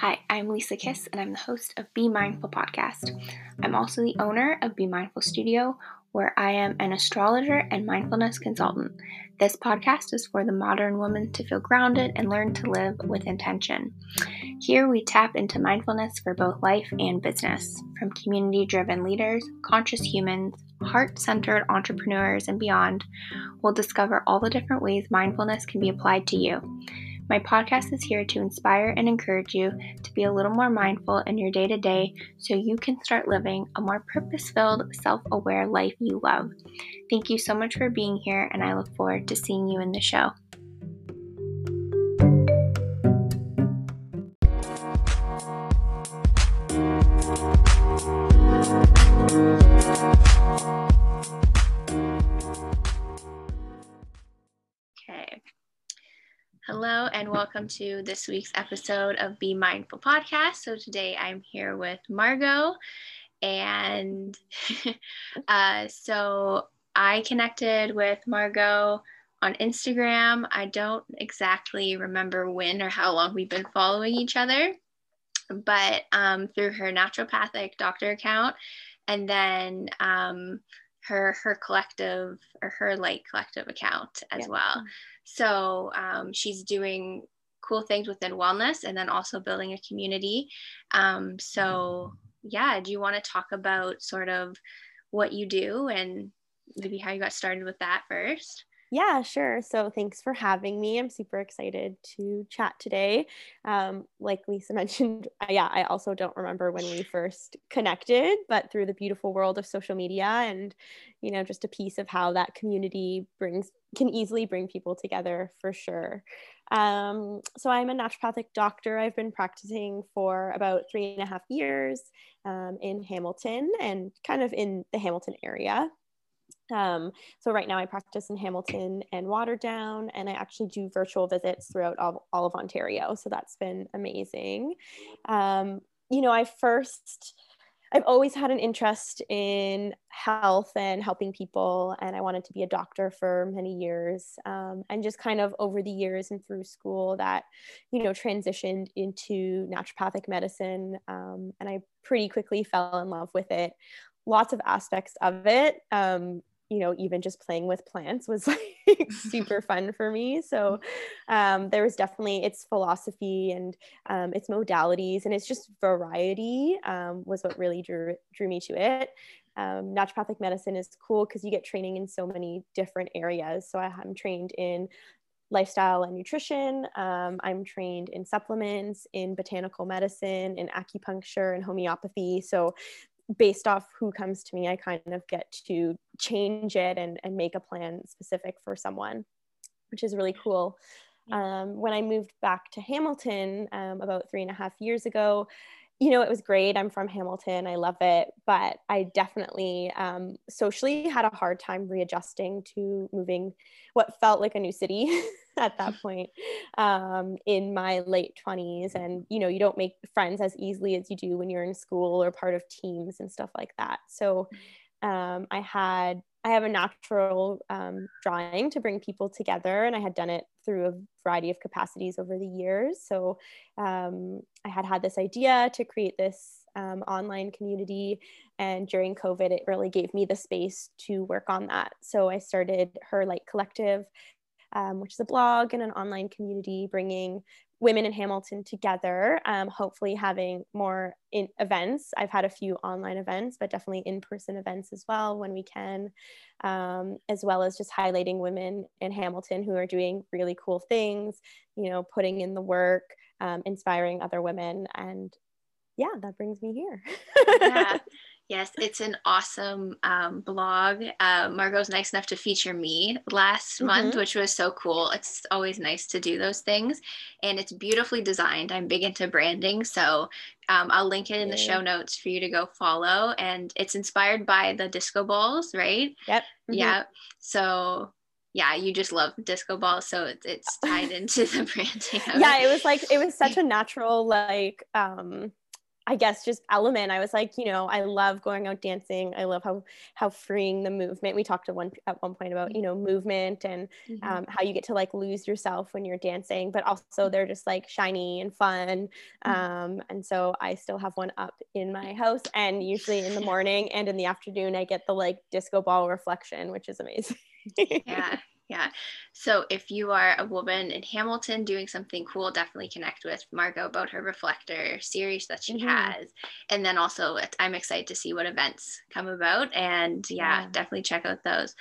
Hi, I'm Lisa Kiss, and I'm the host of Be Mindful podcast. I'm also the owner of Be Mindful Studio, where I am an astrologer and mindfulness consultant. This podcast is for the modern woman to feel grounded and learn to live with intention. Here we tap into mindfulness for both life and business, from community driven leaders, conscious humans, heart centered entrepreneurs, and beyond. We'll discover all the different ways mindfulness can be applied to you. My podcast is here to inspire and encourage you to be a little more mindful in your day to day so you can start living a more purpose filled, self aware life you love. Thank you so much for being here, and I look forward to seeing you in the show. Welcome to this week's episode of Be Mindful Podcast. So, today I'm here with Margot, and uh, so I connected with Margot on Instagram. I don't exactly remember when or how long we've been following each other, but um, through her naturopathic doctor account, and then um, her her collective or her light collective account as yeah. well. So um, she's doing cool things within wellness and then also building a community. Um, so, yeah, do you want to talk about sort of what you do and maybe how you got started with that first? Yeah, sure. So thanks for having me. I'm super excited to chat today. Um, like Lisa mentioned, yeah, I also don't remember when we first connected, but through the beautiful world of social media and, you know, just a piece of how that community brings can easily bring people together for sure. Um, so I'm a naturopathic doctor. I've been practicing for about three and a half years um, in Hamilton and kind of in the Hamilton area. Um, so right now I practice in Hamilton and Waterdown, and I actually do virtual visits throughout all, all of Ontario. So that's been amazing. Um, you know, I first, I've always had an interest in health and helping people, and I wanted to be a doctor for many years. Um, and just kind of over the years and through school, that you know transitioned into naturopathic medicine, um, and I pretty quickly fell in love with it lots of aspects of it um, you know even just playing with plants was like super fun for me. So um, there was definitely its philosophy and um, its modalities and it's just variety um, was what really drew drew me to it. Um, naturopathic medicine is cool because you get training in so many different areas. So I, am trained in lifestyle and nutrition. Um, i'm trained in supplements in botanical medicine in acupuncture and homeopathy. So based off who comes to me, I kind of get to change it and, and make a plan specific for someone, which is really cool. Um, when I moved back to Hamilton um, about three and a half years ago, you know, it was great. I'm from Hamilton. I love it. But I definitely um, socially had a hard time readjusting to moving what felt like a new city at that point um, in my late 20s. And, you know, you don't make friends as easily as you do when you're in school or part of teams and stuff like that. So um, I had I have a natural um, drawing to bring people together, and I had done it through a variety of capacities over the years. So um, I had had this idea to create this um, online community, and during COVID, it really gave me the space to work on that. So I started Her Light Collective, um, which is a blog and an online community bringing women in Hamilton together, um, hopefully having more in events. I've had a few online events, but definitely in-person events as well when we can, um, as well as just highlighting women in Hamilton who are doing really cool things, you know, putting in the work, um, inspiring other women. And yeah, that brings me here. yeah. Yes, it's an awesome um, blog. Uh, Margot's nice enough to feature me last mm-hmm. month, which was so cool. It's always nice to do those things. And it's beautifully designed. I'm big into branding. So um, I'll link it in the show notes for you to go follow. And it's inspired by the disco balls, right? Yep. Mm-hmm. Yeah. So yeah, you just love disco balls, so it's, it's tied into the branding. yeah, it. it was like it was such a natural like um I guess just element. I was like, you know, I love going out dancing. I love how how freeing the movement. We talked to one at one point about you know movement and mm-hmm. um, how you get to like lose yourself when you're dancing, but also they're just like shiny and fun. Mm-hmm. Um, and so I still have one up in my house, and usually in the morning and in the afternoon I get the like disco ball reflection, which is amazing. yeah, yeah. So if you are a woman in Hamilton doing something cool, definitely connect with Margot about her reflector series that she mm-hmm. has. And then also, I'm excited to see what events come about. And yeah, yeah, definitely check out those.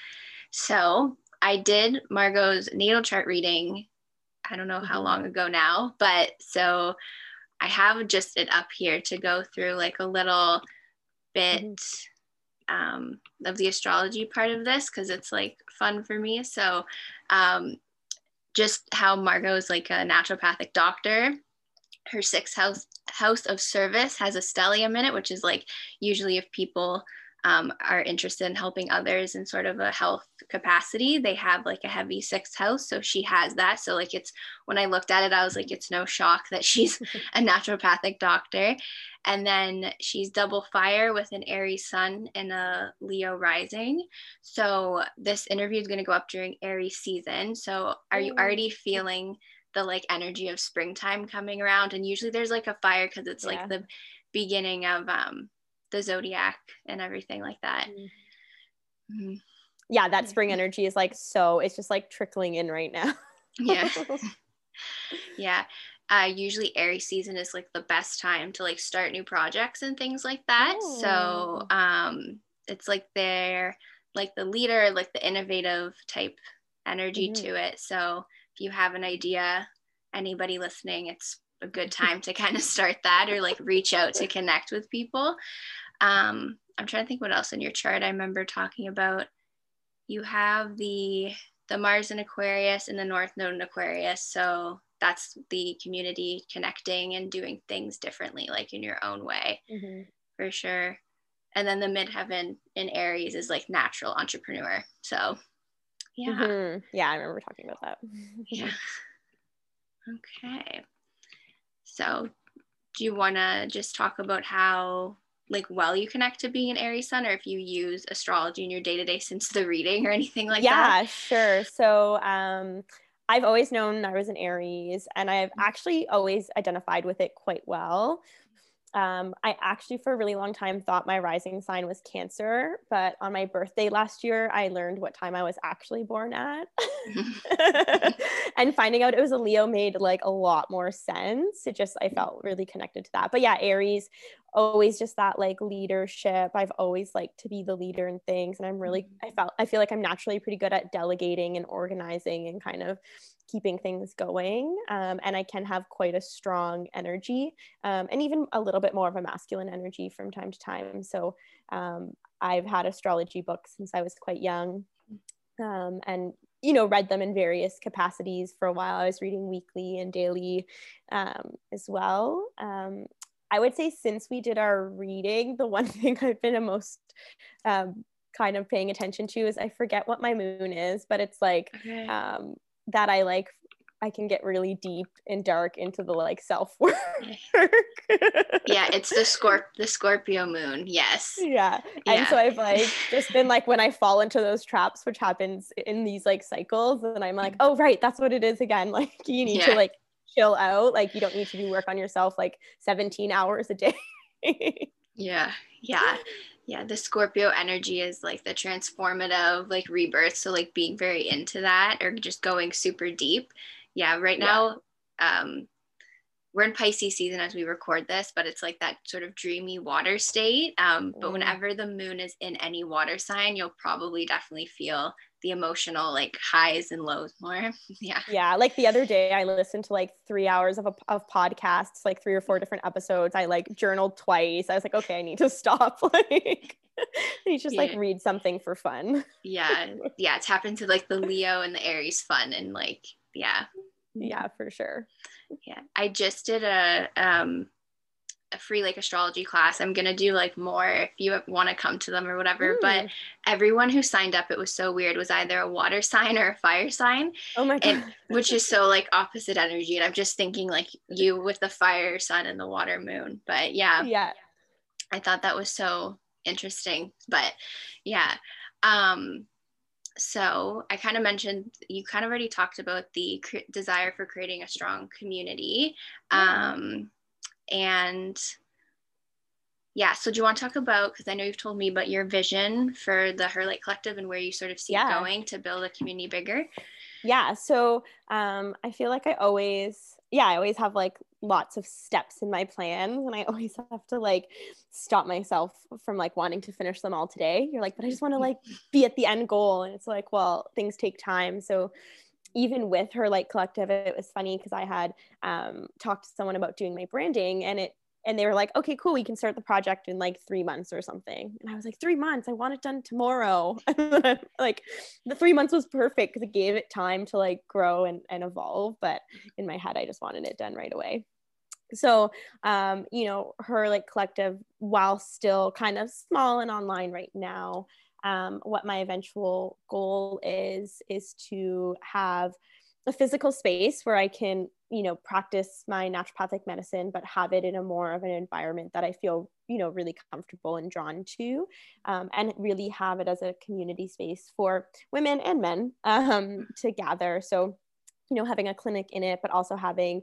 So I did Margot's natal chart reading, I don't know how mm-hmm. long ago now, but so I have just it up here to go through like a little bit. Mm-hmm um, of the astrology part of this because it's like fun for me. So, um, just how Margot is like a naturopathic doctor. Her sixth house house of service has a stellium in it, which is like usually if people um, are interested in helping others in sort of a health capacity, they have like a heavy sixth house. So she has that. So like it's when I looked at it, I was like, it's no shock that she's a naturopathic doctor. And then she's double fire with an Aries sun and a Leo rising. So this interview is going to go up during Aries season. So are you already oh. feeling the like energy of springtime coming around? And usually there's like a fire because it's yeah. like the beginning of um the zodiac and everything like that. Mm-hmm. mm-hmm. Yeah, that spring energy is like so it's just like trickling in right now. yeah. yeah. Uh, usually Aries season is like the best time to like start new projects and things like that. Oh. So um it's like they're like the leader, like the innovative type energy mm-hmm. to it. So if you have an idea, anybody listening, it's a good time to kind of start that or like reach out to connect with people. Um, I'm trying to think what else in your chart I remember talking about. You have the the Mars in Aquarius and the North Node in Aquarius. So that's the community connecting and doing things differently, like in your own way, mm-hmm. for sure. And then the midheaven in Aries is like natural entrepreneur. So, yeah. Mm-hmm. Yeah, I remember talking about that. yeah. Okay. So, do you want to just talk about how like well you connect to being an Aries sun or if you use astrology in your day-to-day since the reading or anything like yeah, that? Yeah, sure. So um I've always known I was an Aries and I've mm. actually always identified with it quite well. Um, I actually, for a really long time, thought my rising sign was Cancer, but on my birthday last year, I learned what time I was actually born at. and finding out it was a Leo made like a lot more sense. It just, I felt really connected to that. But yeah, Aries, always just that like leadership. I've always liked to be the leader in things. And I'm really, mm-hmm. I felt, I feel like I'm naturally pretty good at delegating and organizing and kind of keeping things going. Um, and I can have quite a strong energy um, and even a little bit more of a masculine energy from time to time. So um, I've had astrology books since I was quite young. Um, and you know read them in various capacities for a while i was reading weekly and daily um, as well um, i would say since we did our reading the one thing i've been most um, kind of paying attention to is i forget what my moon is but it's like okay. um, that I like I can get really deep and dark into the like self work. yeah, it's the Scorp the Scorpio moon. Yes. Yeah. yeah. And so I've like just been like when I fall into those traps, which happens in these like cycles, and I'm like, oh right, that's what it is again. Like you need yeah. to like chill out. Like you don't need to do work on yourself like 17 hours a day. yeah. Yeah yeah the scorpio energy is like the transformative like rebirth so like being very into that or just going super deep yeah right now yeah. um we're in pisces season as we record this but it's like that sort of dreamy water state um, but mm. whenever the moon is in any water sign you'll probably definitely feel the emotional like highs and lows more. yeah. Yeah. Like the other day, I listened to like three hours of, a, of podcasts, like three or four different episodes. I like journaled twice. I was like, okay, I need to stop. like, you just yeah. like read something for fun. yeah. Yeah. Tap into like the Leo and the Aries fun and like, yeah. Yeah, for sure. Yeah. I just did a, um, a free like astrology class. I'm gonna do like more if you want to come to them or whatever. But everyone who signed up, it was so weird, was either a water sign or a fire sign. Oh my god. And, which is so like opposite energy. And I'm just thinking like you with the fire sun and the water moon. But yeah. Yeah. I thought that was so interesting. But yeah. Um so I kind of mentioned you kind of already talked about the cre- desire for creating a strong community. Um and yeah, so do you want to talk about because I know you've told me about your vision for the Herlight Collective and where you sort of see yeah. it going to build a community bigger? Yeah, so um, I feel like I always, yeah, I always have like lots of steps in my plans, and I always have to like stop myself from like wanting to finish them all today. You're like, but I just want to like be at the end goal, and it's like, well, things take time, so even with Her Light Collective, it was funny because I had um, talked to someone about doing my branding and it and they were like, okay, cool, we can start the project in like three months or something. And I was like, three months, I want it done tomorrow. like the three months was perfect because it gave it time to like grow and, and evolve. But in my head, I just wanted it done right away. So, um, you know, Her Light Collective, while still kind of small and online right now, um, what my eventual goal is is to have a physical space where I can, you know, practice my naturopathic medicine, but have it in a more of an environment that I feel, you know, really comfortable and drawn to, um, and really have it as a community space for women and men um, to gather. So you know having a clinic in it but also having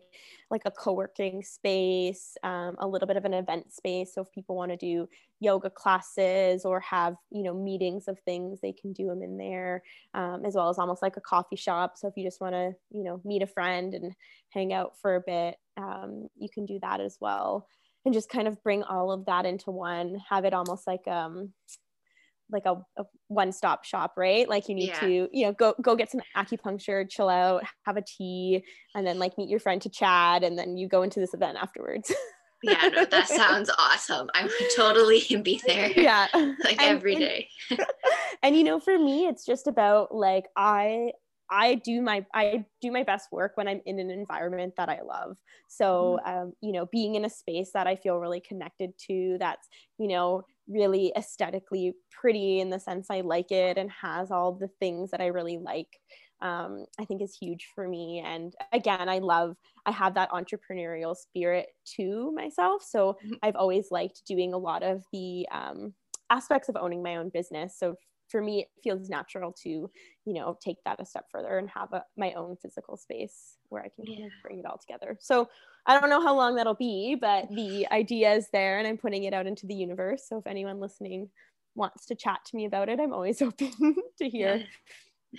like a co-working space um, a little bit of an event space. So if people want to do yoga classes or have you know meetings of things they can do them in there um, as well as almost like a coffee shop. So if you just want to you know meet a friend and hang out for a bit um, you can do that as well. And just kind of bring all of that into one have it almost like um like a, a one-stop shop right? Like you need yeah. to you know go go get some acupuncture chill out have a tea and then like meet your friend to chat and then you go into this event afterwards. Yeah no that sounds awesome. I would totally be there yeah. like and, every day. and, and you know for me it's just about like i I do my I do my best work when I'm in an environment that I love. So mm-hmm. um, you know, being in a space that I feel really connected to, that's you know really aesthetically pretty in the sense I like it and has all the things that I really like. Um, I think is huge for me. And again, I love, I have that entrepreneurial spirit to myself. So mm-hmm. I've always liked doing a lot of the um, aspects of owning my own business. So for me, it feels natural to, you know, take that a step further and have a, my own physical space where I can yeah. bring it all together. So I don't know how long that'll be, but the idea is there and I'm putting it out into the universe. So if anyone listening wants to chat to me about it, I'm always open to hear. Yeah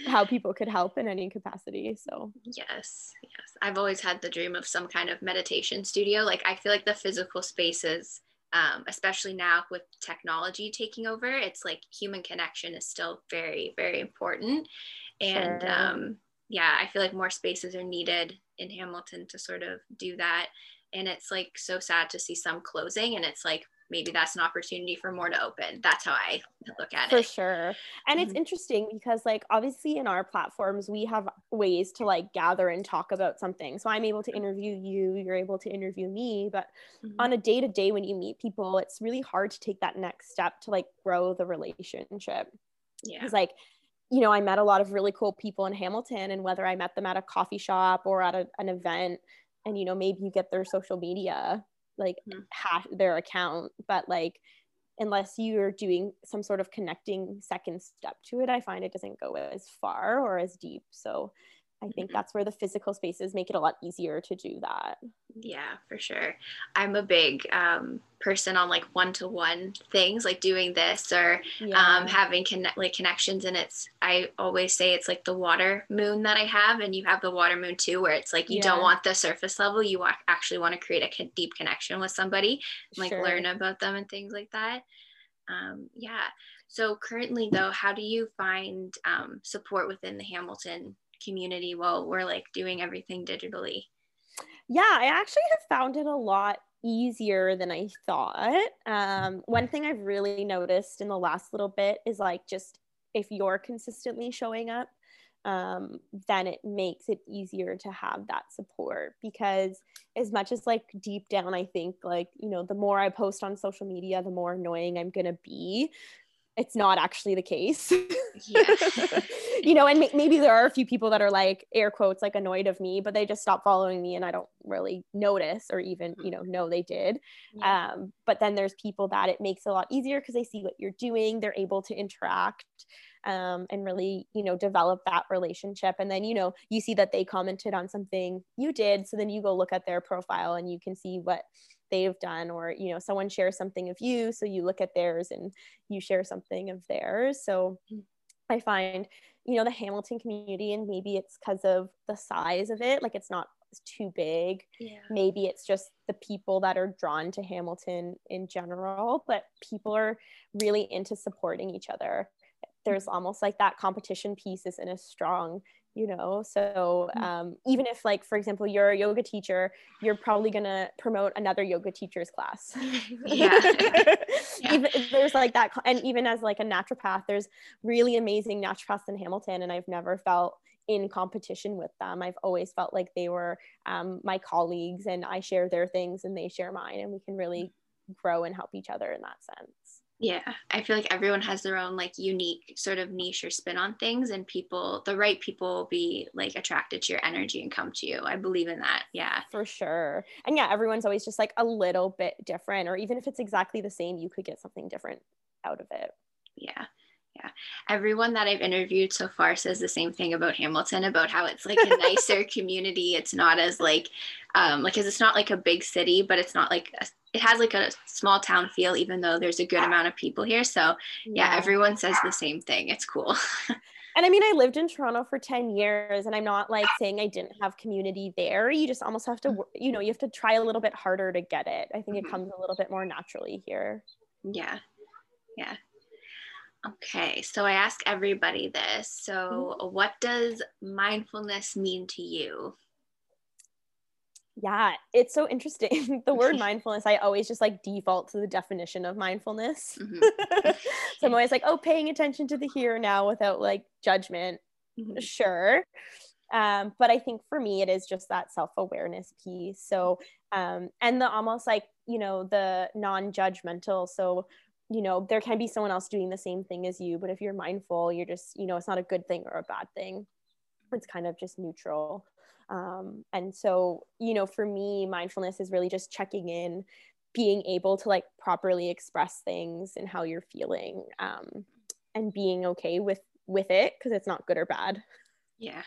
how people could help in any capacity. So, yes, yes. I've always had the dream of some kind of meditation studio. Like, I feel like the physical spaces um, especially now with technology taking over it's like human connection is still very very important and sure. um, yeah i feel like more spaces are needed in hamilton to sort of do that and it's like so sad to see some closing and it's like maybe that's an opportunity for more to open. That's how I look at for it. For sure. And mm-hmm. it's interesting because like obviously in our platforms we have ways to like gather and talk about something. So I'm able to interview you, you're able to interview me, but mm-hmm. on a day to day when you meet people, it's really hard to take that next step to like grow the relationship. Yeah. Cuz like you know, I met a lot of really cool people in Hamilton and whether I met them at a coffee shop or at a, an event and you know maybe you get their social media like mm-hmm. hash their account but like unless you're doing some sort of connecting second step to it i find it doesn't go as far or as deep so I think mm-hmm. that's where the physical spaces make it a lot easier to do that. Yeah, for sure. I'm a big um, person on like one to one things, like doing this or um, yeah. um, having connect like connections. And it's I always say it's like the water moon that I have, and you have the water moon too, where it's like you yeah. don't want the surface level. You want, actually want to create a deep connection with somebody, like sure. learn about them and things like that. Um, yeah. So currently, though, how do you find um, support within the Hamilton community while we're like doing everything digitally? Yeah, I actually have found it a lot easier than I thought. Um, one thing I've really noticed in the last little bit is like just if you're consistently showing up, um, then it makes it easier to have that support because as much as like deep down i think like you know the more i post on social media the more annoying i'm gonna be it's not actually the case. Yeah. you know, and maybe there are a few people that are like air quotes like annoyed of me, but they just stop following me and I don't really notice or even, you know, know they did. Yeah. Um, but then there's people that it makes a lot easier because they see what you're doing, they're able to interact um, and really, you know, develop that relationship. And then, you know, you see that they commented on something you did. So then you go look at their profile and you can see what they've done or you know someone shares something of you so you look at theirs and you share something of theirs. So i find you know the hamilton community and maybe it's because of the size of it like it's not too big. Yeah. maybe it's just the people that are drawn to hamilton in general but people are really into supporting each other. There's almost like that competition piece isn't as strong you know so mm. um, even if like for example you're a yoga teacher you're probably going to promote another yoga teacher's class yeah. yeah. even there's like that and even as like a naturopath there's really amazing naturopaths in hamilton and i've never felt in competition with them i've always felt like they were um, my colleagues and i share their things and they share mine and we can really grow and help each other in that sense yeah, I feel like everyone has their own like unique sort of niche or spin on things, and people, the right people will be like attracted to your energy and come to you. I believe in that. Yeah, for sure. And yeah, everyone's always just like a little bit different, or even if it's exactly the same, you could get something different out of it. Yeah. Yeah. Everyone that I've interviewed so far says the same thing about Hamilton about how it's like a nicer community. It's not as like um like cuz it's not like a big city, but it's not like a, it has like a small town feel even though there's a good amount of people here. So, yeah, yeah everyone says the same thing. It's cool. and I mean, I lived in Toronto for 10 years and I'm not like saying I didn't have community there. You just almost have to, you know, you have to try a little bit harder to get it. I think mm-hmm. it comes a little bit more naturally here. Yeah. Yeah. Okay, so I ask everybody this. So, mm-hmm. what does mindfulness mean to you? Yeah, it's so interesting. the word mindfulness, I always just like default to the definition of mindfulness. Mm-hmm. so I'm always like, oh, paying attention to the here now without like judgment. Mm-hmm. Sure. Um, but I think for me, it is just that self awareness piece. So, um, and the almost like, you know, the non judgmental. So, you know there can be someone else doing the same thing as you but if you're mindful you're just you know it's not a good thing or a bad thing it's kind of just neutral um, and so you know for me mindfulness is really just checking in being able to like properly express things and how you're feeling um, and being okay with with it because it's not good or bad. Yeah.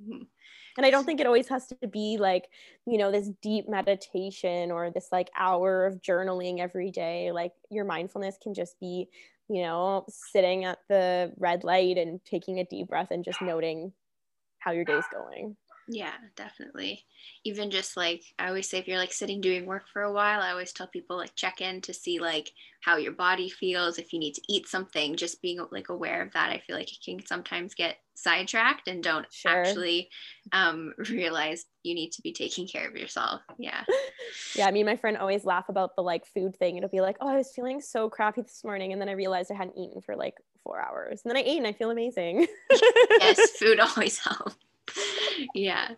Mm-hmm. And i don't think it always has to be like you know this deep meditation or this like hour of journaling every day. Like your mindfulness can just be you know sitting at the red light and taking a deep breath and just noting how your day's going yeah, definitely. Even just like I always say, if you're like sitting doing work for a while, I always tell people like check in to see like how your body feels. If you need to eat something, just being like aware of that. I feel like it can sometimes get sidetracked and don't sure. actually um, realize you need to be taking care of yourself. Yeah. yeah. I mean, my friend always laugh about the like food thing. It'll be like, oh, I was feeling so crappy this morning. And then I realized I hadn't eaten for like four hours. And then I ate and I feel amazing. yes, food always helps. Yeah.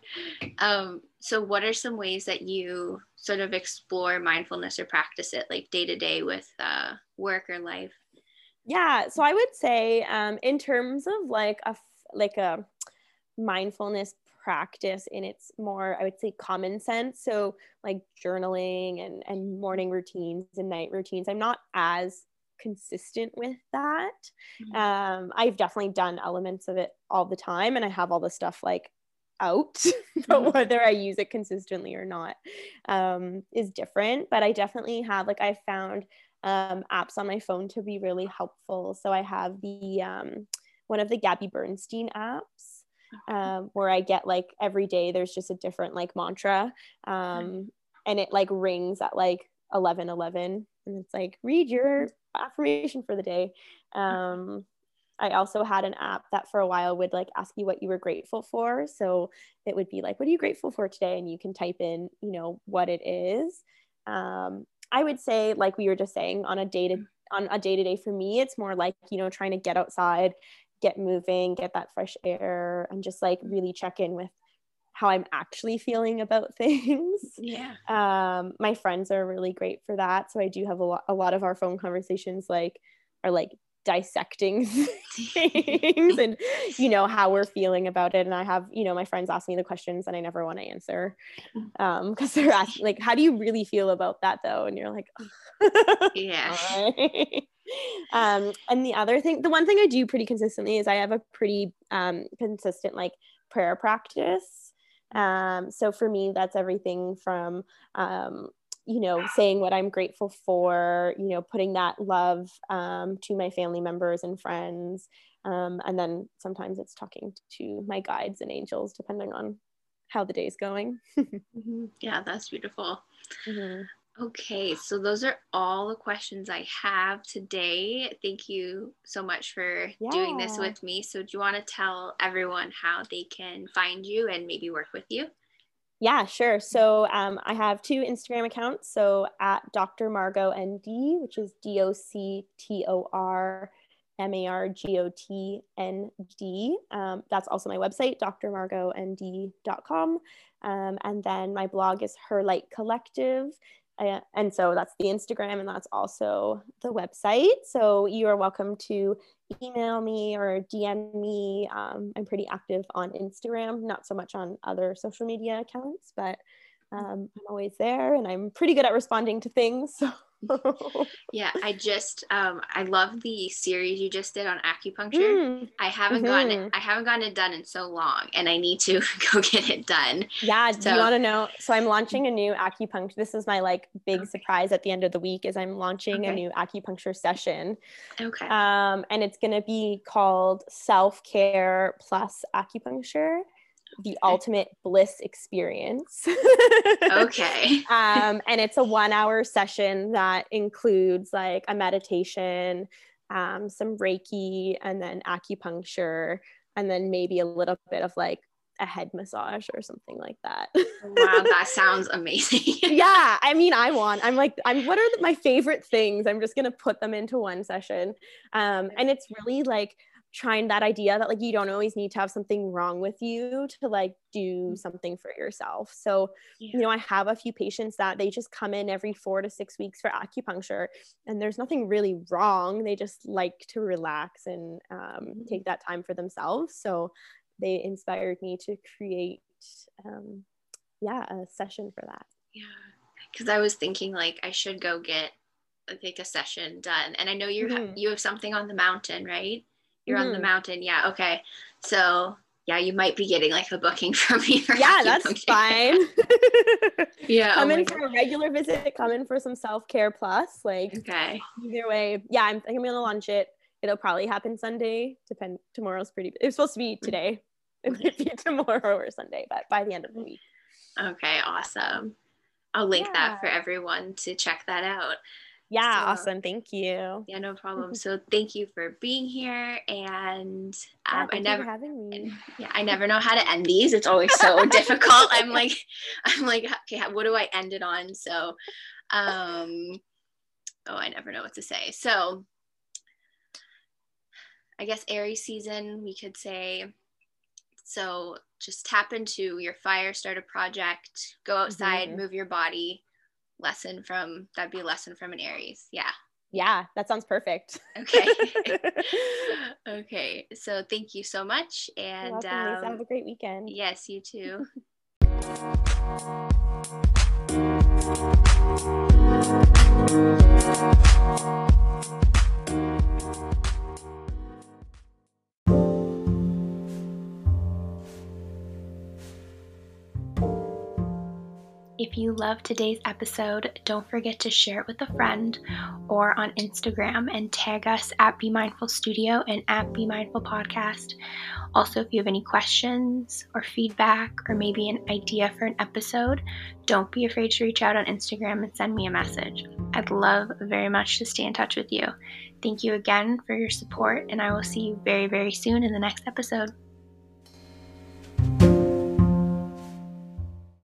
Um, so, what are some ways that you sort of explore mindfulness or practice it like day to day with uh, work or life? Yeah. So, I would say, um, in terms of like a like a mindfulness practice in its more i would say common sense so like journaling and and morning routines and night routines i'm not as consistent with that. Mm-hmm. Um, I've definitely done elements of it all the time, and I have all the stuff like out, but mm-hmm. whether I use it consistently or not um, is different. But I definitely have like I found um, apps on my phone to be really helpful. So I have the um, one of the Gabby Bernstein apps. Um, where I get like every day there's just a different like mantra um, and it like rings at like 11 11 and it's like read your affirmation for the day. Um, I also had an app that for a while would like ask you what you were grateful for. So it would be like, what are you grateful for today? And you can type in, you know, what it is. Um, I would say, like we were just saying, on a day to on a day to day for me, it's more like, you know, trying to get outside, get moving, get that fresh air, and just like really check in with how I'm actually feeling about things. Yeah. Um, my friends are really great for that. So I do have a lot a lot of our phone conversations like are like dissecting things and you know how we're feeling about it. And i have you know my friends ask me the questions and i never want to answer um because they're asking like how do you really feel about that though? And you're like yeah. Um and the other thing the one thing i do pretty consistently is i have a pretty um consistent like prayer practice. Um so for me that's everything from um you know, saying what I'm grateful for, you know, putting that love um, to my family members and friends. Um, and then sometimes it's talking to my guides and angels, depending on how the day's going. mm-hmm. Yeah, that's beautiful. Mm-hmm. Okay, so those are all the questions I have today. Thank you so much for yeah. doing this with me. So, do you want to tell everyone how they can find you and maybe work with you? Yeah, sure. So um, I have two Instagram accounts. So at Dr. Margot ND, which is D O C T O R M A R G O T N D. Um, that's also my website, drmargotnd.com. Um, and then my blog is Her Light Collective. And so that's the Instagram and that's also the website. So you are welcome to email me or DM me. Um, I'm pretty active on Instagram, not so much on other social media accounts, but um, I'm always there and I'm pretty good at responding to things. So yeah, I just um, I love the series you just did on acupuncture. Mm. I haven't mm-hmm. gotten it. Mm-hmm. I haven't gotten it done in so long, and I need to go get it done. Yeah. So, do you want to know? So I'm launching a new acupuncture. This is my like big okay. surprise at the end of the week. Is I'm launching okay. a new acupuncture session. Okay. Um, and it's gonna be called Self Care Plus Acupuncture the ultimate bliss experience. okay. um, and it's a one hour session that includes like a meditation, um, some Reiki, and then acupuncture, and then maybe a little bit of like a head massage or something like that. wow, that sounds amazing. yeah, I mean, I want. I'm like, I'm. What are the, my favorite things? I'm just gonna put them into one session, um, and it's really like trying that idea that like you don't always need to have something wrong with you to like do mm. something for yourself. So, yeah. you know, I have a few patients that they just come in every 4 to 6 weeks for acupuncture and there's nothing really wrong. They just like to relax and um, mm-hmm. take that time for themselves. So, they inspired me to create um, yeah, a session for that. Yeah. Cuz I was thinking like I should go get like a session done. And I know you mm-hmm. you have something on the mountain, right? You're mm-hmm. on the mm-hmm. mountain. Yeah. Okay. So yeah, you might be getting like a booking from me. Yeah, that's fine. yeah. Come oh in for God. a regular visit. Come in for some self care plus. Like okay. Either way, yeah, I'm, I'm gonna launch it. It'll probably happen Sunday. Depend. Tomorrow's pretty. It's supposed to be today. It might be tomorrow or Sunday, but by the end of the week. Okay. Awesome. I'll link yeah. that for everyone to check that out. Yeah, so, awesome. Thank you. Yeah, no problem. So thank you for being here. And um, yeah, I never having me. Yeah, I never know how to end these. It's always so difficult. I'm like, I'm like, okay, what do I end it on? So, um, oh, I never know what to say. So, I guess Aries season, we could say. So just tap into your fire, start a project, go outside, mm-hmm. move your body lesson from that'd be a lesson from an Aries. Yeah. Yeah, that sounds perfect. Okay. okay. So thank you so much. And welcome, um, have a great weekend. Yes, you too. love today's episode, don't forget to share it with a friend or on Instagram and tag us at Be Mindful Studio and at Be Mindful Podcast. Also, if you have any questions or feedback or maybe an idea for an episode, don't be afraid to reach out on Instagram and send me a message. I'd love very much to stay in touch with you. Thank you again for your support, and I will see you very, very soon in the next episode.